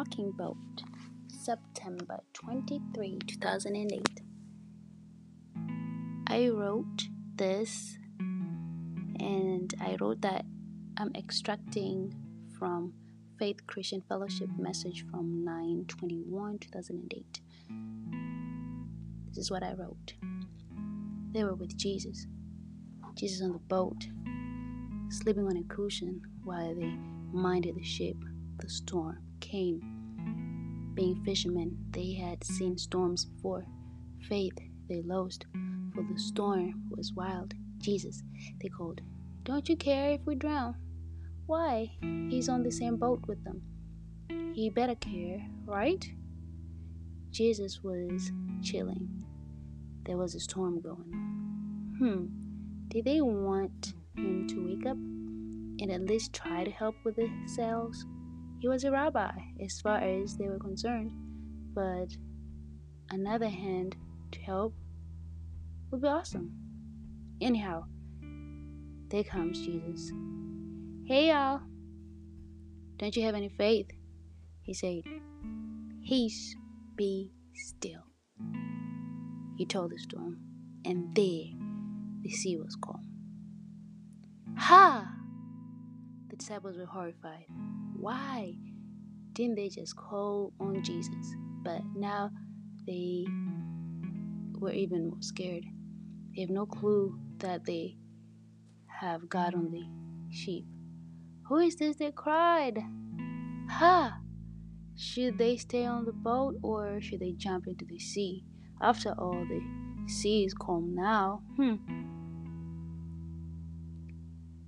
Rocking Boat, September 23, 2008. I wrote this and I wrote that I'm extracting from Faith Christian Fellowship message from 9 21, 2008. This is what I wrote. They were with Jesus. Jesus on the boat, sleeping on a cushion while they minded the ship. The storm came. Being fishermen, they had seen storms before. Faith they lost, for the storm was wild. Jesus, they called, Don't you care if we drown? Why? He's on the same boat with them. He better care, right? Jesus was chilling. There was a storm going on. Hmm. Did they want him to wake up and at least try to help with the sails? He was a rabbi, as far as they were concerned, but another hand to help would be awesome. Anyhow, there comes Jesus. Hey, y'all. Don't you have any faith? He said, Peace be still. He told the storm, and there the sea was calm. Ha! The disciples were horrified. Why didn't they just call on Jesus? But now they were even more scared. They have no clue that they have God on the sheep. Who is this that cried? Ha! Should they stay on the boat or should they jump into the sea? After all, the sea is calm now. Hmm.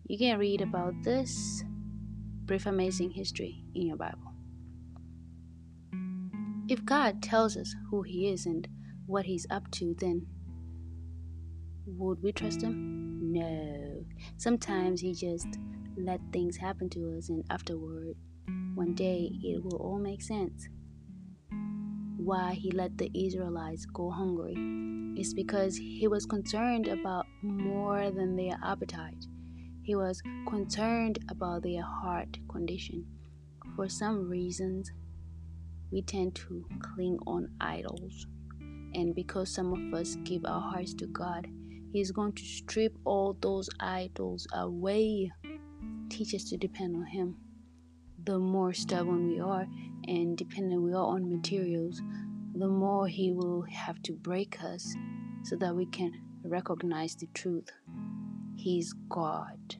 You can read about this brief amazing history in your Bible. If God tells us who He is and what He's up to, then would we trust Him? No. Sometimes He just let things happen to us, and afterward, one day, it will all make sense. Why He let the Israelites go hungry is because He was concerned about more than their appetite. He was concerned about their heart condition. For some reasons, we tend to cling on idols. And because some of us give our hearts to God, He is going to strip all those idols away. Teach us to depend on Him. The more stubborn we are and dependent we are on materials, the more He will have to break us so that we can recognize the truth. He's God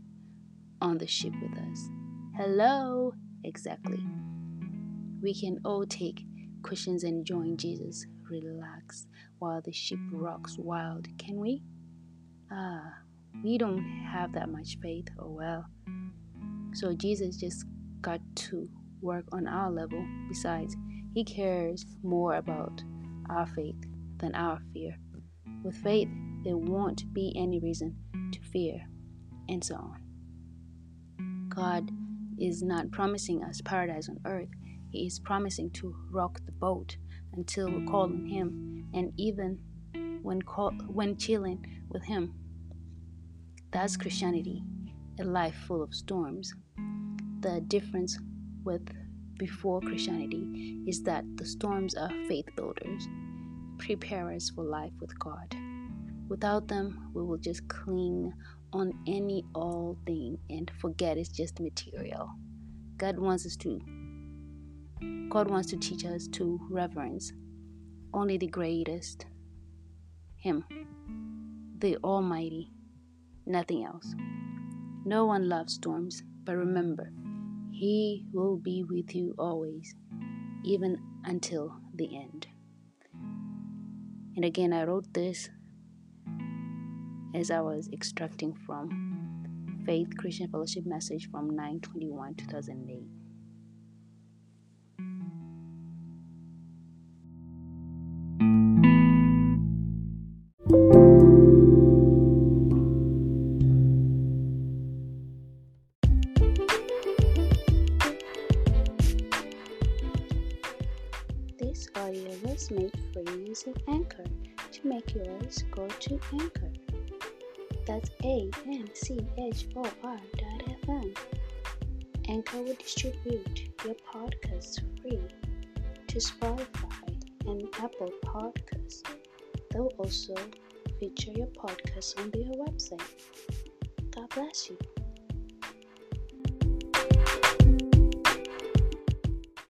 on the ship with us. Hello! Exactly. We can all take cushions and join Jesus, relax while the ship rocks wild, can we? Ah, we don't have that much faith, oh well. So Jesus just got to work on our level. Besides, He cares more about our faith than our fear. With faith, there won't be any reason fear, and so on. God is not promising us paradise on earth. He is promising to rock the boat until we call on Him, and even when call, when chilling with Him. That's Christianity, a life full of storms. The difference with before Christianity is that the storms are faith builders, prepare us for life with God. Without them, we will just cling on any old thing and forget it's just material. God wants us to God wants to teach us to reverence only the greatest Him, the Almighty, nothing else. No one loves storms, but remember, He will be with you always, even until the end. And again, I wrote this as I was extracting from Faith Christian Fellowship message from 921 2008. This audio was made for of Anchor. To make yours, go to Anchor. That's A N C H O R dot FM. Anchor will distribute your podcast free to Spotify and Apple Podcasts. They'll also feature your podcast on their website. God bless you.